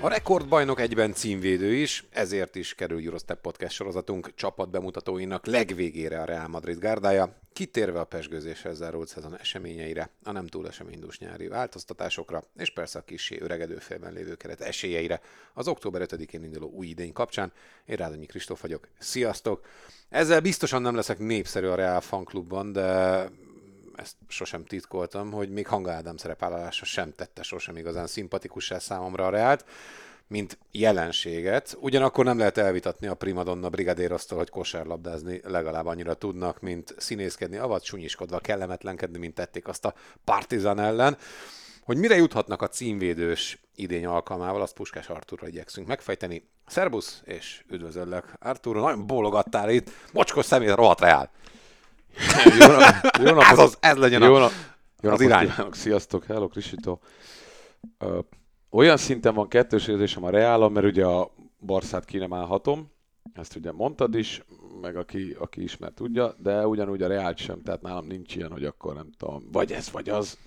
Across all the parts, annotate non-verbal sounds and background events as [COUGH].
A rekordbajnok egyben címvédő is, ezért is kerül Eurostep podcast sorozatunk csapat bemutatóinak legvégére a Real Madrid gárdája, kitérve a pesgőzéssel zárult szezon eseményeire, a nem túl eseménydús nyári változtatásokra, és persze a kissé öregedő félben lévő keret esélyeire az október 5-én induló új idény kapcsán. Én Rádonyi Kristóf vagyok. Sziasztok! Ezzel biztosan nem leszek népszerű a Real fanklubban, de ezt sosem titkoltam, hogy még Hanga Ádám szerepállása sem tette sosem igazán szimpatikussá számomra a Reált, mint jelenséget. Ugyanakkor nem lehet elvitatni a primadonna brigadérosztól, hogy kosárlabdázni legalább annyira tudnak, mint színészkedni, avat sunyiskodva, kellemetlenkedni, mint tették azt a Partizan ellen. Hogy mire juthatnak a címvédős idény alkalmával, azt Puskás Arturra igyekszünk megfejteni. Szerbusz, és üdvözöllek Artur, nagyon bólogattál itt, mocskos szemét, rohadt reál. Jó, nap, jó napot, Ez, az, ez legyen jó, a, nap, jó az irány. kívánok, sziasztok, hello Krisito. Olyan szinten van kettős érzésem a Reálon, mert ugye a Barszát ki nem állhatom, ezt ugye mondtad is, meg aki, aki ismer tudja, de ugyanúgy a Reált sem, tehát nálam nincs ilyen, hogy akkor nem tudom, vagy ez, vagy az.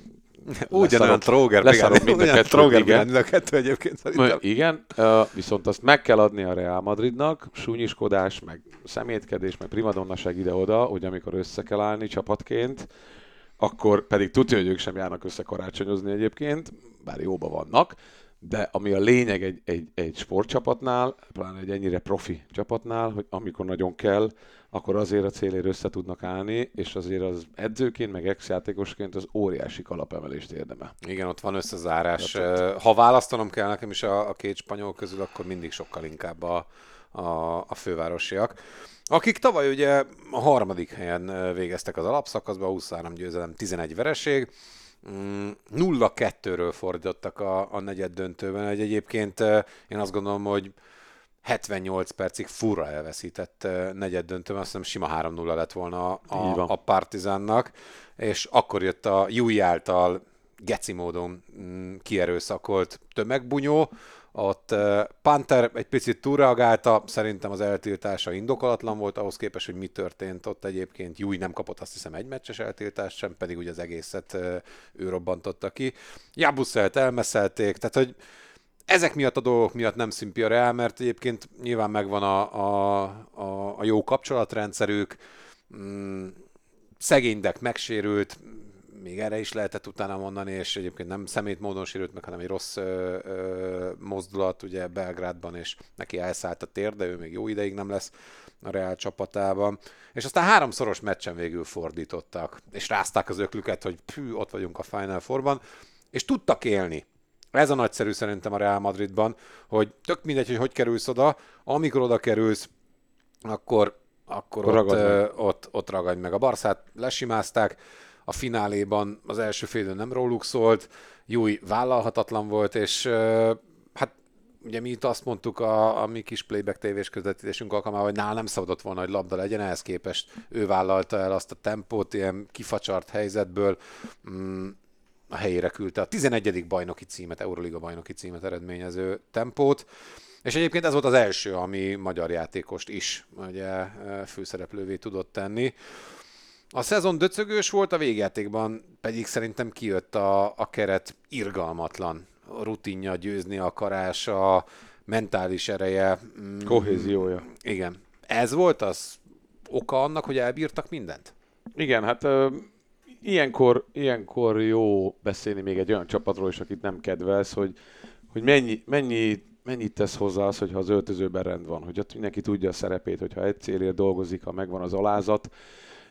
Ugyanolyan Tróger, leszarok mind a kettőt, Tróger mind a kettő egyébként szerintem. Igen, viszont azt meg kell adni a Real Madridnak, súnyiskodás, meg szemétkedés, meg primadonnaság ide-oda, hogy amikor össze kell állni csapatként, akkor pedig tudja, hogy ők sem járnak össze karácsonyozni egyébként, bár jóba vannak, de ami a lényeg egy, egy, egy sportcsapatnál, pláne egy ennyire profi csapatnál, hogy amikor nagyon kell, akkor azért a célért össze tudnak állni, és azért az edzőként, meg ex-játékosként az óriási kalapemelést érdemel. Igen, ott van összezárás. Tehát- Ha választanom kell nekem is a, a két spanyol közül, akkor mindig sokkal inkább a, a, a fővárosiak. Akik tavaly ugye a harmadik helyen végeztek az alapszakaszban, 23 győzelem, 11 vereség. Mm, 0-2-ről fordítottak a, a negyed döntőben, egy egyébként én azt gondolom, hogy 78 percig furra elveszített negyed döntőben, azt hiszem sima 3-0 lett volna a, a, a Partizánnak, és akkor jött a Júj által geci módon mm, kierőszakolt tömegbunyó, ott Panther egy picit túlreagálta, szerintem az eltiltása indokolatlan volt ahhoz képest, hogy mi történt ott egyébként. Júj nem kapott azt hiszem egy meccses eltiltást sem, pedig ugye az egészet ő robbantotta ki. Jabuszelt elmeszelték, tehát hogy ezek miatt a dolgok miatt nem szimpi a Real, mert egyébként nyilván megvan a, a, a, a jó kapcsolatrendszerük, mm, szegénydek megsérült, még erre is lehetett utána mondani, és egyébként nem szemét módon sérült meg, hanem egy rossz ö, ö, mozdulat ugye Belgrádban, és neki elszállt a tér, de ő még jó ideig nem lesz a Real csapatában. És aztán háromszoros meccsen végül fordítottak, és rázták az öklüket, hogy pű, ott vagyunk a Final Fourban, és tudtak élni. Ez a nagyszerű szerintem a Real Madridban, hogy tök mindegy, hogy hogy kerülsz oda, amikor oda kerülsz, akkor, akkor ott, Ragadj meg. ö, ott, ott ragadj meg. A Barszát lesimázták, a fináléban az első fél idő nem róluk szólt, Júj vállalhatatlan volt, és hát ugye mi itt azt mondtuk a, a mi kis playback tévés közvetítésünk alkalmával, hogy nál nem szabadott volna, hogy labda legyen, ehhez képest ő vállalta el azt a tempót ilyen kifacsart helyzetből, mm, a helyére küldte a 11. bajnoki címet, Euroliga bajnoki címet eredményező tempót, és egyébként ez volt az első, ami magyar játékost is ugye, főszereplővé tudott tenni. A szezon döcögős volt, a végjátékban pedig szerintem kijött a, a keret irgalmatlan rutinja, győzni akarása, mentális ereje. Mm, Kohéziója. Igen. Ez volt az oka annak, hogy elbírtak mindent? Igen, hát ö, ilyenkor, ilyenkor jó beszélni még egy olyan csapatról is, akit nem kedvelsz, hogy, hogy mennyi, mennyi, mennyit tesz hozzá az, hogyha az öltözőben rend van, hogy ott mindenki tudja a szerepét, hogyha egy célért dolgozik, ha megvan az alázat,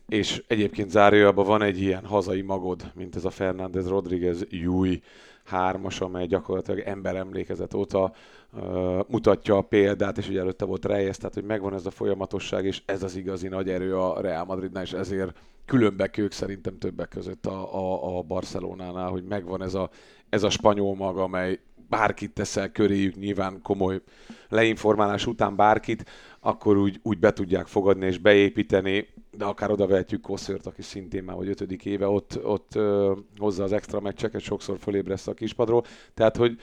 és egyébként zárójelben van egy ilyen hazai magod, mint ez a Fernández Rodriguez Júj hármas, amely gyakorlatilag emberemlékezet óta uh, mutatja a példát, és ugye előtte volt Reyes, tehát hogy megvan ez a folyamatosság, és ez az igazi nagy erő a Real Madridnál, és ezért különbek ők szerintem többek között a, a, a Barcelonánál, hogy megvan ez a, ez a spanyol mag, amely bárkit teszel köréjük, nyilván komoly leinformálás után bárkit, akkor úgy, úgy be tudják fogadni és beépíteni, de akár oda vehetjük Kosszört, aki szintén már vagy ötödik éve ott, ott ö, hozza az extra meccseket, sokszor fölébreszt a kispadról. Tehát, hogy,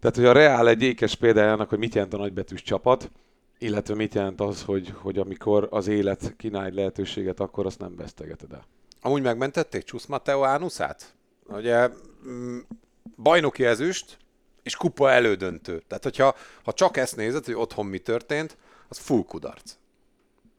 tehát, hogy a Real egy ékes példájának, hogy mit jelent a nagybetűs csapat, illetve mit jelent az, hogy, hogy amikor az élet kínál egy lehetőséget, akkor azt nem vesztegeted el. Amúgy megmentették Csusz Mateo Ánuszát? Ugye mm, bajnoki ezüst, és kupa elődöntő. Tehát, hogyha ha csak ezt nézed, hogy otthon mi történt, az full kudarc.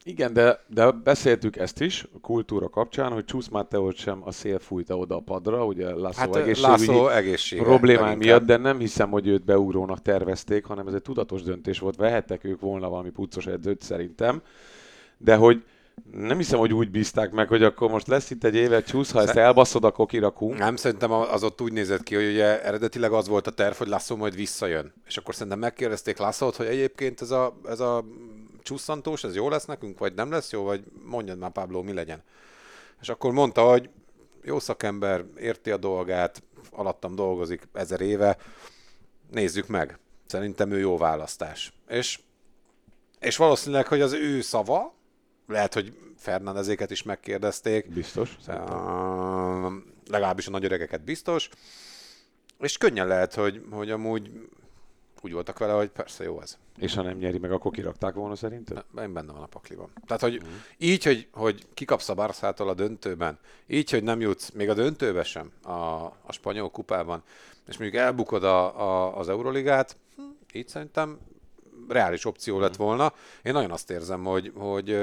Igen, de, de beszéltük ezt is a kultúra kapcsán, hogy Csusz Matteót sem a szél fújta oda a padra, ugye László Hát egészségügyi László egészsége. problémái leginkább. miatt, de nem hiszem, hogy őt beugrónak tervezték, hanem ez egy tudatos döntés volt. Vehettek ők volna valami puccos edzőt szerintem, de hogy nem hiszem, hogy úgy bízták meg, hogy akkor most lesz itt egy éve csúsz, ha ezt elbaszod, akkor kirakunk. Nem, szerintem az ott úgy nézett ki, hogy ugye eredetileg az volt a terv, hogy László majd visszajön. És akkor szerintem megkérdezték Lászlót, hogy egyébként ez a, ez a csusszantós, ez jó lesz nekünk, vagy nem lesz jó, vagy mondjad már Pablo, mi legyen. És akkor mondta, hogy jó szakember, érti a dolgát, alattam dolgozik ezer éve, nézzük meg. Szerintem ő jó választás. És, és valószínűleg, hogy az ő szava, lehet, hogy Fernandezéket is megkérdezték, Biztos. Uh, legalábbis a nagy öregeket biztos. És könnyen lehet, hogy, hogy amúgy úgy voltak vele, hogy persze jó ez. És ha nem nyeri meg, akkor kirakták volna szerinted? Én benne van a pakliban. Tehát, hogy így, hogy, hogy kikapsz a Barszától a döntőben, így, hogy nem jutsz még a döntőbe sem a, a spanyol kupában, és mondjuk elbukod a, a, az Euroligát, hm, így szerintem reális opció lett volna. Én nagyon azt érzem, hogy, hogy,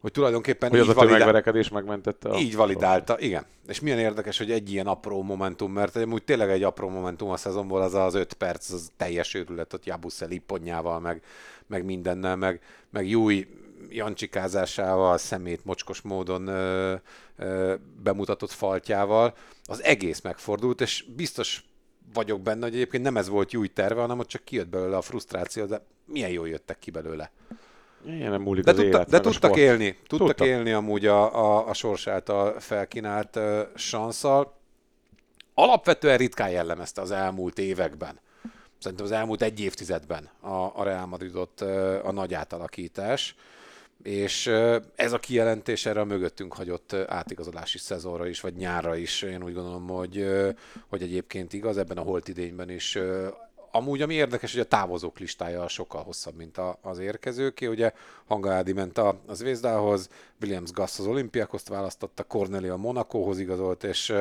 hogy tulajdonképpen Hogy az így a validál- tömegverekedés megmentette a... így validálta, igen. És milyen érdekes, hogy egy ilyen apró momentum, mert amúgy tényleg egy apró momentum a szezonból, az az öt perc, az teljes őrület ott Jabuszel ipponyával, meg, meg mindennel, meg, meg Júj jancsikázásával, szemét mocskos módon ö, ö, bemutatott faltjával, az egész megfordult, és biztos vagyok benne, hogy egyébként nem ez volt Júj terve, hanem ott csak kijött belőle a frusztráció, de milyen jól jöttek ki belőle. Ilyen nem múlik De, tudta, élet, de tudtak sport. élni, tudtak Tudtak. élni amúgy a, a, a sors által felkínált uh, sanszal. Alapvetően ritkán jellemezte az elmúlt években. Szerintem az elmúlt egy évtizedben a, a Real Madridot uh, a nagy átalakítás. És ez a kijelentés erre a mögöttünk hagyott átigazolási szezonra is, vagy nyárra is. Én úgy gondolom, hogy, hogy egyébként igaz, ebben a holt idényben is Amúgy, ami érdekes, hogy a távozók listája sokkal hosszabb, mint a, az érkezőké. Ugye Hangaádi ment a, az Zvezdához, Williams Gass az Olimpiakoszt választotta, Cornelia Monakóhoz igazolt, és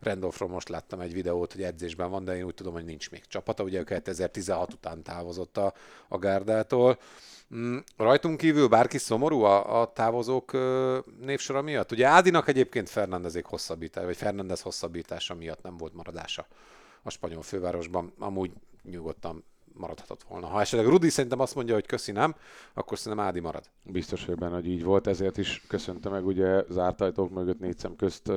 Randolphról most láttam egy videót, hogy edzésben van, de én úgy tudom, hogy nincs még csapata. Ugye ő 2016 után távozott a, a Gárdától. Mm, rajtunk kívül bárki szomorú a, a távozók névsora miatt? Ugye Ádinak egyébként Fernandezék hosszabbítása, vagy Fernandez hosszabbítása miatt nem volt maradása a spanyol fővárosban. Amúgy nyugodtan maradhatott volna. Ha esetleg Rudi szerintem azt mondja, hogy köszi nem, akkor szerintem Ádi marad. Biztos vagyok benne, hogy így volt, ezért is köszönte meg ugye zárt ajtók mögött négy szem közt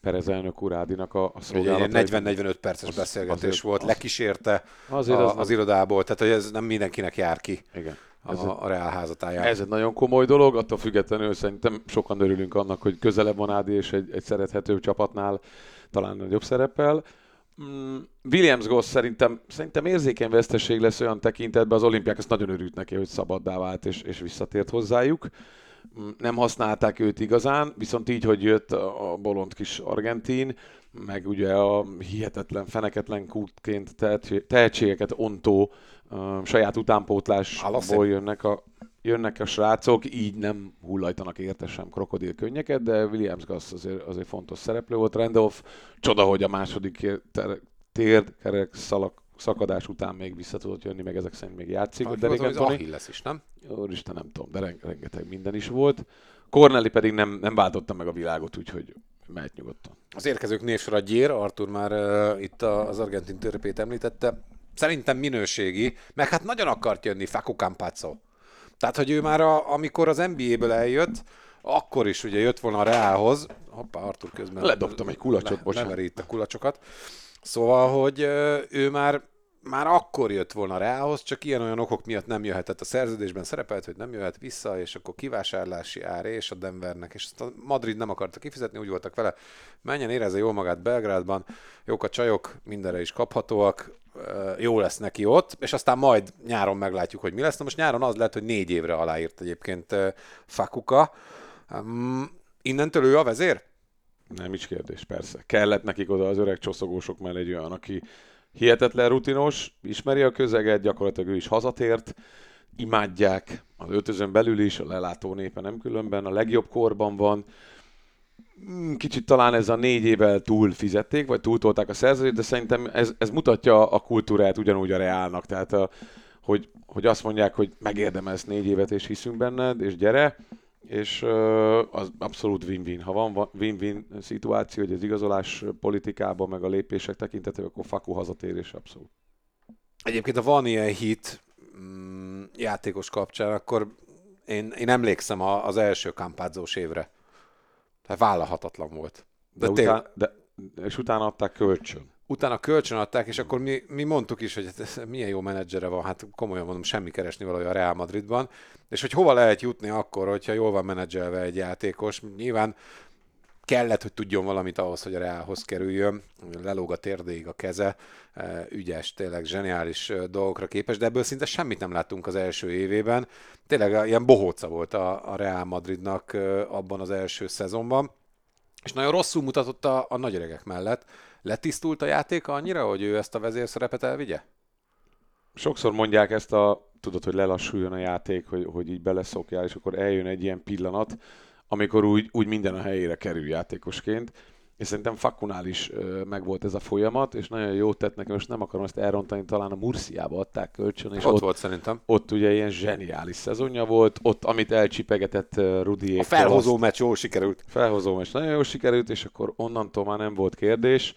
Perez elnök úr Ádinak a, a Ugye szolgálatait. egy 40-45 perces Az- beszélgetés azért- volt, az- lekísérte Azért a, az az, nem- irodából, tehát hogy ez nem mindenkinek jár ki Igen. A, Ez, a Reál házatáján. ez egy nagyon komoly dolog, attól függetlenül szerintem sokan örülünk annak, hogy közelebb van Ádi, és egy, egy szerethetőbb csapatnál talán nagyobb szerepel. Mm, Williams Goss szerintem, szerintem érzékeny veszteség lesz olyan tekintetben, az olimpiák azt nagyon örült neki, hogy szabaddá vált és, és visszatért hozzájuk. Mm, Nem használták őt igazán, viszont így, hogy jött a a bolond kis argentin, meg ugye a hihetetlen, feneketlen kútként tehetsé- tehetségeket ontó saját utánpótlásból jönnek a, jönnek a srácok, így nem hullajtanak érte sem krokodil könnyeket, de Williams Gass azért, azért fontos szereplő volt. Randolph, csoda, hogy a második térdkerek szalak, szakadás után még vissza tudott jönni, meg ezek szerint még játszik. De hogy az Achilles is, nem? Úristen, nem tudom, de ren- rengeteg minden is volt. Corneli pedig nem, nem váltotta meg a világot, úgyhogy mehet nyugodtan. Az érkezők névsora Gyér, Artur már uh, itt a- az argentin törpét említette. Szerintem minőségi, meg hát nagyon akart jönni Facu Campazzo. Tehát, hogy ő már a, amikor az NBA-ből eljött, akkor is ugye jött volna a Reálhoz. Hoppá, Artur közben. Ledobtam egy kulacsot, ne, bocsánat. A kulacsokat. Szóval, hogy ő már már akkor jött volna a Reálhoz, csak ilyen-olyan okok miatt nem jöhetett. A szerződésben szerepelt, hogy nem jöhet vissza, és akkor kivásárlási ár és a Denvernek, és azt a Madrid nem akarta kifizetni, úgy voltak vele, menjen, érezze jól magát Belgrádban, jók a csajok, mindenre is kaphatóak, jó lesz neki ott, és aztán majd nyáron meglátjuk, hogy mi lesz. Na most nyáron az lehet, hogy négy évre aláírt egyébként Fakuka. Innentől ő a vezér? Nem is kérdés, persze. Kellett nekik oda az öreg csoszogósok mellé egy olyan, aki hihetetlen rutinos, ismeri a közeget, gyakorlatilag ő is hazatért, imádják az öltözön belül is, a lelátó népe nem különben, a legjobb korban van, mm, kicsit talán ez a négy évvel túl fizették, vagy túltolták a szerződést, de szerintem ez, ez mutatja a kultúrát ugyanúgy a reálnak, tehát a, hogy, hogy azt mondják, hogy megérdemelsz négy évet, és hiszünk benned, és gyere, és az abszolút win-win. Ha van win-win szituáció, hogy az igazolás politikában, meg a lépések tekintetében, akkor Faku hazatérés abszolút. Egyébként, ha van ilyen hit mm, játékos kapcsán, akkor én, én emlékszem az első kampádzós évre. Tehát vállalhatatlan volt. De, de, után, de és utána adták kölcsön utána kölcsön adták, és akkor mi, mi mondtuk is, hogy ez [LAUGHS] milyen jó menedzsere van, hát komolyan mondom, semmi keresni valója a Real Madridban, és hogy hova lehet jutni akkor, hogyha jól van menedzselve egy játékos. Nyilván kellett, hogy tudjon valamit ahhoz, hogy a Realhoz kerüljön, lelóg a térdéig a keze, e, ügyes, tényleg zseniális e, dolgokra képes, de ebből szinte semmit nem láttunk az első évében. Tényleg ilyen bohóca volt a, Real Madridnak e, abban az első szezonban, és nagyon rosszul mutatott a, a nagyöregek mellett, Letisztult a játéka annyira, hogy ő ezt a vezérszerepet elvigye? Sokszor mondják ezt a, tudod, hogy lelassuljon a játék, hogy, hogy így beleszokjál, és akkor eljön egy ilyen pillanat, amikor úgy, úgy minden a helyére kerül játékosként és szerintem Fakunál is megvolt ez a folyamat, és nagyon jó tett nekem, most nem akarom ezt elrontani, talán a Murciába adták kölcsön, és ott, ott volt szerintem. Ott ugye ilyen zseniális szezonja volt, ott amit elcsipegetett Rudi A felhozó azt, meccs jól sikerült. Felhozó meccs nagyon jól sikerült, és akkor onnantól már nem volt kérdés,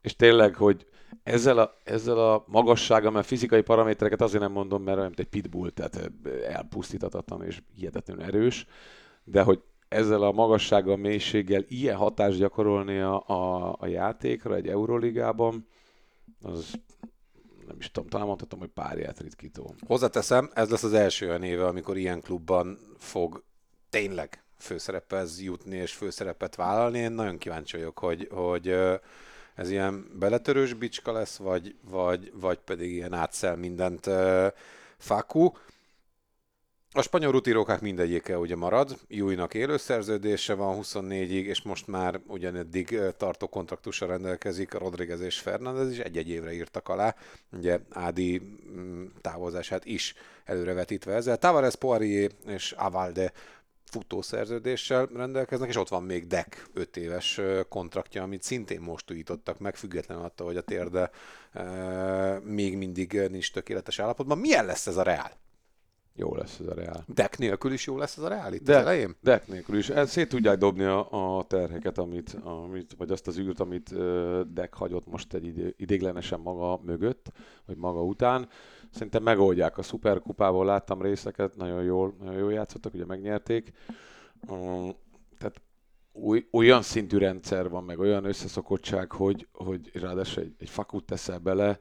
és tényleg, hogy ezzel a, ezzel a magassággal, mert fizikai paramétereket azért nem mondom, mert olyan, mint egy pitbull, tehát elpusztítatatlan és hihetetlenül erős, de hogy ezzel a magassággal, mélységgel ilyen hatást gyakorolni a, a, a játékra egy Euroligában, az nem is tudom, talán mondhatom, hogy párját ritkító. Hozzáteszem, ez lesz az első olyan éve, amikor ilyen klubban fog tényleg főszerephez jutni és főszerepet vállalni. Én nagyon kíváncsi vagyok, hogy, hogy ez ilyen beletörős bicska lesz, vagy, vagy, vagy pedig ilyen átszel mindent Faku. A spanyol rutírókák mindegyike ugye marad, Jújnak élőszerződése van 24-ig, és most már ugyaneddig tartó kontraktussal rendelkezik Rodriguez és Fernández is, egy-egy évre írtak alá, ugye Ádi mm, távozását is előrevetítve ezzel. Tavares, Poirier és Avalde futószerződéssel rendelkeznek, és ott van még Deck 5 éves kontraktja, amit szintén most újítottak meg, függetlenül attól, hogy a térde e, még mindig nincs tökéletes állapotban. Milyen lesz ez a Reál? Jó lesz ez a Reál. Deck nélkül is jó lesz ez a Reál itt De, az elején? Deck nélkül is. Szét tudják dobni a, a terheket, amit, amit, vagy azt az űrt, amit uh, Deck hagyott most egy idő, idéglenesen maga mögött, vagy maga után. Szerintem megoldják a szuperkupából, láttam részeket, nagyon jól, nagyon jól játszottak, ugye megnyerték. Um, tehát új, olyan szintű rendszer van, meg olyan összeszokottság, hogy, hogy ráadásul egy, egy fakut teszel bele,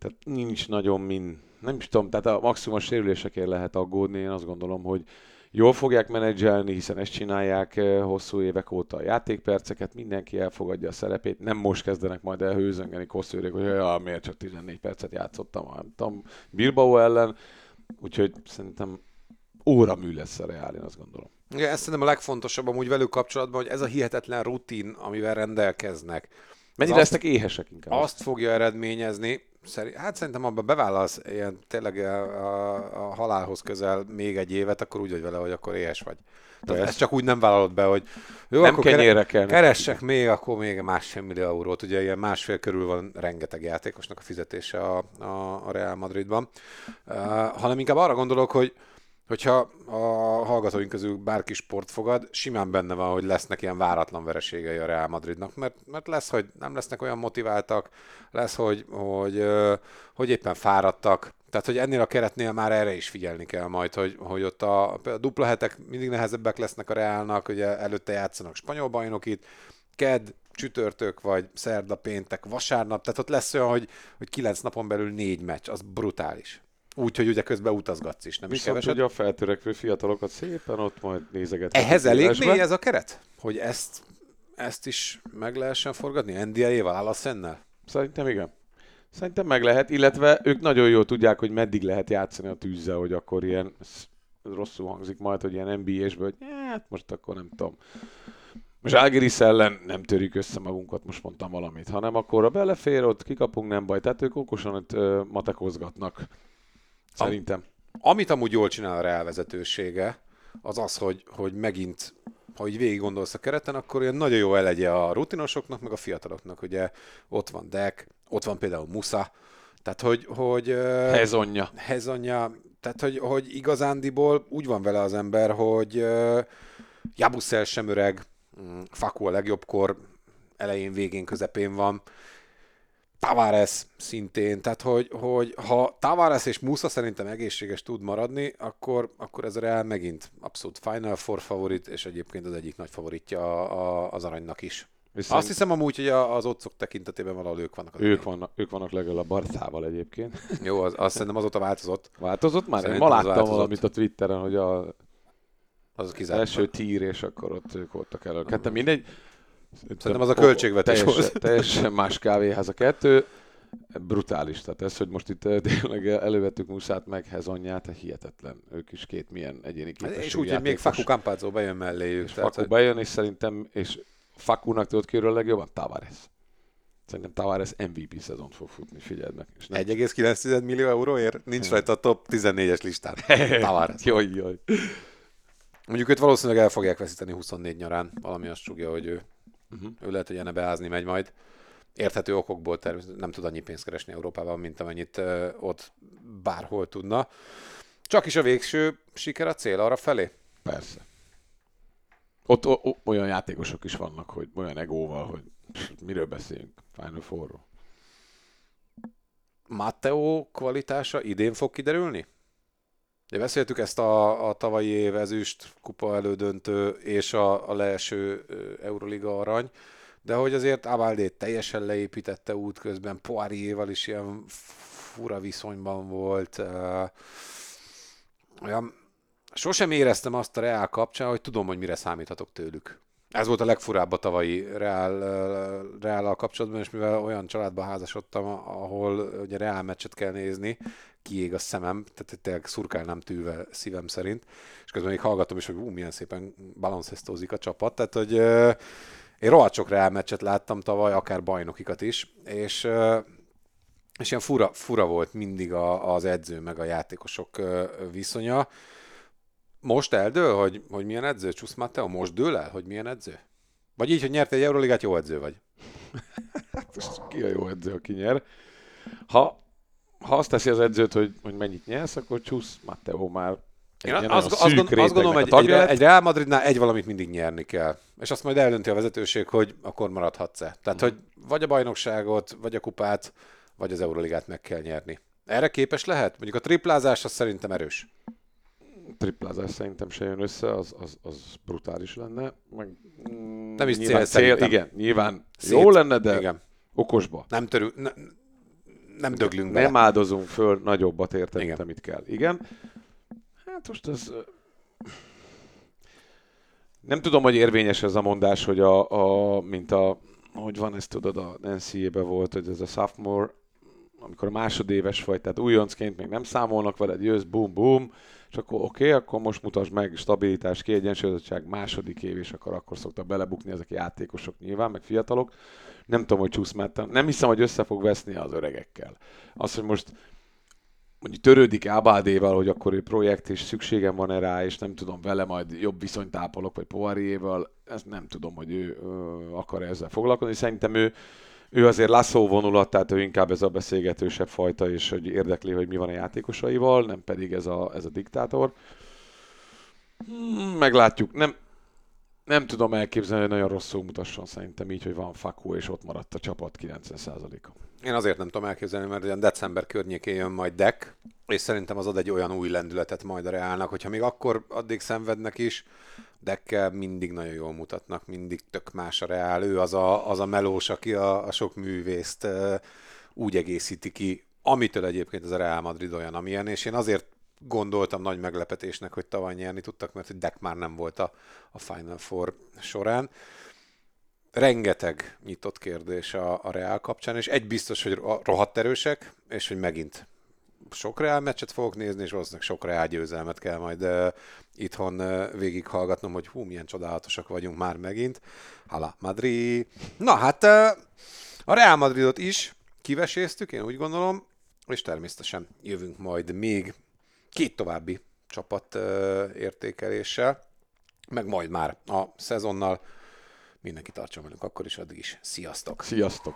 tehát nincs nagyon min, nem is tudom, tehát a maximum sérülésekért lehet aggódni, én azt gondolom, hogy jól fogják menedzselni, hiszen ezt csinálják eh, hosszú évek óta a játékperceket, mindenki elfogadja a szerepét, nem most kezdenek majd elhőzöngeni kosszőrök, hogy ja, miért csak 14 percet játszottam, nem tudom, Bilbao ellen, úgyhogy szerintem óramű lesz a Reál, én azt gondolom. Igen, ez szerintem a legfontosabb amúgy velük kapcsolatban, hogy ez a hihetetlen rutin, amivel rendelkeznek. Mennyire lesznek éhesek inkább? Azt fogja eredményezni, Szerint, hát szerintem abban bevállalsz ilyen tényleg a, a, halálhoz közel még egy évet, akkor úgy vagy vele, hogy akkor éhes vagy. Tehát ezt csak úgy nem vállalod be, hogy jó, nem akkor kere, kell. keressek még, akkor még másfél millió eurót. Ugye ilyen másfél körül van rengeteg játékosnak a fizetése a, a, a Real Madridban. Uh, hanem inkább arra gondolok, hogy hogyha a hallgatóink közül bárki sport fogad, simán benne van, hogy lesznek ilyen váratlan vereségei a Real Madridnak, mert, mert lesz, hogy nem lesznek olyan motiváltak, lesz, hogy, hogy, hogy éppen fáradtak, tehát, hogy ennél a keretnél már erre is figyelni kell majd, hogy, hogy ott a, a dupla hetek mindig nehezebbek lesznek a Reálnak, ugye előtte játszanak spanyol bajnokit, ked, csütörtök, vagy szerda, péntek, vasárnap, tehát ott lesz olyan, hogy, hogy kilenc napon belül négy meccs, az brutális. Úgy, hogy ugye közben utazgatsz is, nem Viszont is keveset. ugye a feltörekvő fiatalokat szépen ott majd nézeget. Ehhez elég mély ez a keret? Hogy ezt, ezt is meg lehessen forgatni? NDA-éval, Alassennel? Szerintem igen. Szerintem meg lehet, illetve ők nagyon jól tudják, hogy meddig lehet játszani a tűzzel, hogy akkor ilyen, rosszul hangzik majd, hogy ilyen NBA-sből, hogy hát most akkor nem tudom. Most Algiris ellen nem törjük össze magunkat, most mondtam valamit, hanem akkor a belefér, ott kikapunk, nem baj. Tehát ők okosan ott ö, matekozgatnak. Szerintem. Amit amúgy jól csinál a Real vezetősége, az az, hogy, hogy megint, ha így végig gondolsz a kereten, akkor ilyen nagyon jó elegye a rutinosoknak, meg a fiataloknak. Ugye ott van Dek, ott van például Musa, tehát hogy... hogy Hezonja. Hezonja, tehát hogy, hogy igazándiból úgy van vele az ember, hogy Jabuszel sem öreg, mm, Faku a legjobbkor, elején, végén, közepén van, Tavares szintén, tehát hogy, hogy ha Tavares és Musa szerintem egészséges tud maradni, akkor, akkor ez a Real megint abszolút Final Four favorit, és egyébként az egyik nagy favoritja a, a, az aranynak is. Viszont Azt hiszem amúgy, hogy a- az otcok tekintetében valahol ők vannak. ők, vannak, ők vannak legalább Barthával egyébként. [LAUGHS] Jó, az, azt szerintem azóta változott. Változott már? Szerintem ma láttam valamit a Twitteren, hogy a Az kizárt. első tír, és akkor ott ők voltak elő. Ketten mindegy. Szerintem az a költségvetés teljesen, teljesen más kávéház a kettő. Brutális. Tehát ez, hogy most itt eh, tényleg elővettük Muszát meg Hezonját, hát hihetetlen. Ők is két milyen egyéni képességű És úgy, hogy még Faku Campazzo bejön melléjük. És tehát, Faku hogy- bejön, és szerintem, és Fakunak tudod kiről legjobban? Tavares. Szerintem Tavares MVP szezont fog futni, figyeld meg. És nem 1,9 millió euróért nincs rajta a top 14-es listán. Tavares. Jaj, jaj. Mondjuk őt valószínűleg el fogják veszíteni 24 nyarán. Valami azt csúgja, hogy ő, Uh-huh. ő lehet, hogy enne beázni megy majd. Érthető okokból természetesen nem tud annyi pénzt keresni Európában, mint amennyit uh, ott bárhol tudna. Csak is a végső siker a cél arra felé. Persze. Ott o, o, olyan játékosok is vannak, hogy olyan egóval, hogy miről beszélünk? Final Four-ról. Matteo kvalitása idén fog kiderülni? Ugye beszéltük ezt a, a tavalyi év ezüst kupa elődöntő és a, a leeső Euroliga arany, de hogy azért Avaldét teljesen leépítette útközben, Poirier-val is ilyen fura viszonyban volt. Olyan, sosem éreztem azt a Reál kapcsán, hogy tudom, hogy mire számíthatok tőlük. Ez volt a legfurább a tavalyi Reál, ö, Reállal kapcsolatban, és mivel olyan családba házasodtam, ahol ugye Reál meccset kell nézni, kiég a szemem, tehát tényleg szurkálnám tűvel szívem szerint, és közben még hallgatom is, hogy ú, milyen szépen balancesztózik a csapat, tehát hogy ö, én rohadt sok Reál meccset láttam tavaly, akár bajnokikat is, és ö, és ilyen fura, fura volt mindig a, az edző meg a játékosok viszonya. Most eldől, hogy, hogy milyen edző? Csusz Matteo, most dől el, hogy milyen edző? Vagy így, hogy nyerte egy Euroligát, jó edző vagy? [LAUGHS] Most ki a jó edző, aki nyer? Ha, ha azt teszi az edzőt, hogy, hogy mennyit nyersz, akkor Csusz Matteo már Én azt, azt, szűk gond, azt gondolom, egy, egy, egy Real Madridnál egy valamit mindig nyerni kell. És azt majd eldönti a vezetőség, hogy akkor maradhatsz-e. Tehát, hogy vagy a bajnokságot, vagy a kupát, vagy az Euroligát meg kell nyerni. Erre képes lehet? Mondjuk a triplázás az szerintem erős. Triplázás szerintem se jön össze, az, az, az brutális lenne. Meg, mm, Nem is cél szerintem. Igen, nyilván Szét. jó lenne, de Igen. okosba. Nem törül, ne, nem döglünk Nem bele. áldozunk föl nagyobbat érte, mint amit kell. Igen. Hát most ez... Nem tudom, hogy érvényes ez a mondás, hogy a, a mint a, hogy van ez tudod, a NCA-be volt, hogy ez a sophomore, amikor a másodéves vagy, tehát újoncként még nem számolnak veled, jössz, boom, boom, és akkor oké, okay, akkor most mutasd meg stabilitás, kiegyensúlyozottság, második év, és akkor akkor szoktak belebukni ezek játékosok nyilván, meg fiatalok. Nem tudom, hogy Csusz Metta- nem hiszem, hogy össze fog veszni az öregekkel. Az, hogy most mondjuk törődik Ábádéval, hogy akkor ő projekt, és szükségem van rá, és nem tudom, vele majd jobb viszonyt ápolok, vagy Poirier-val, ezt nem tudom, hogy ő ö, akar ezzel foglalkozni. Szerintem ő, ő azért lasszó vonulat, tehát ő inkább ez a beszélgetősebb fajta, és hogy érdekli, hogy mi van a játékosaival, nem pedig ez a, ez a diktátor. Hmm, meglátjuk. Nem, nem tudom elképzelni, hogy nagyon rosszul mutasson szerintem így, hogy van Faku, és ott maradt a csapat 90%-a. Én azért nem tudom elképzelni, mert olyan december környékén jön majd Deck, és szerintem az ad egy olyan új lendületet majd a Reálnak, hogyha még akkor addig szenvednek is, Deckkel mindig nagyon jól mutatnak, mindig tök más a Reál. Ő az a, az a melós, aki a, a sok művészt úgy egészíti ki, amitől egyébként ez a Real Madrid olyan, amilyen, és én azért gondoltam nagy meglepetésnek, hogy tavaly nyerni tudtak, mert hogy Deck már nem volt a, a Final Four során. rengeteg nyitott kérdés a, a Real kapcsán, és egy biztos, hogy ro- rohadt erősek, és hogy megint sok Real meccset fogok nézni, és valószínűleg sok Real győzelmet kell majd uh, itthon uh, végighallgatnom, hogy hú, milyen csodálatosak vagyunk már megint. Hala Madrid. Na hát uh, a Real Madridot is kiveséztük, én úgy gondolom, és természetesen jövünk majd még két további csapat uh, értékeléssel, meg majd már a szezonnal. Mindenki tartson velünk akkor is, addig is. Sziasztok! Sziasztok!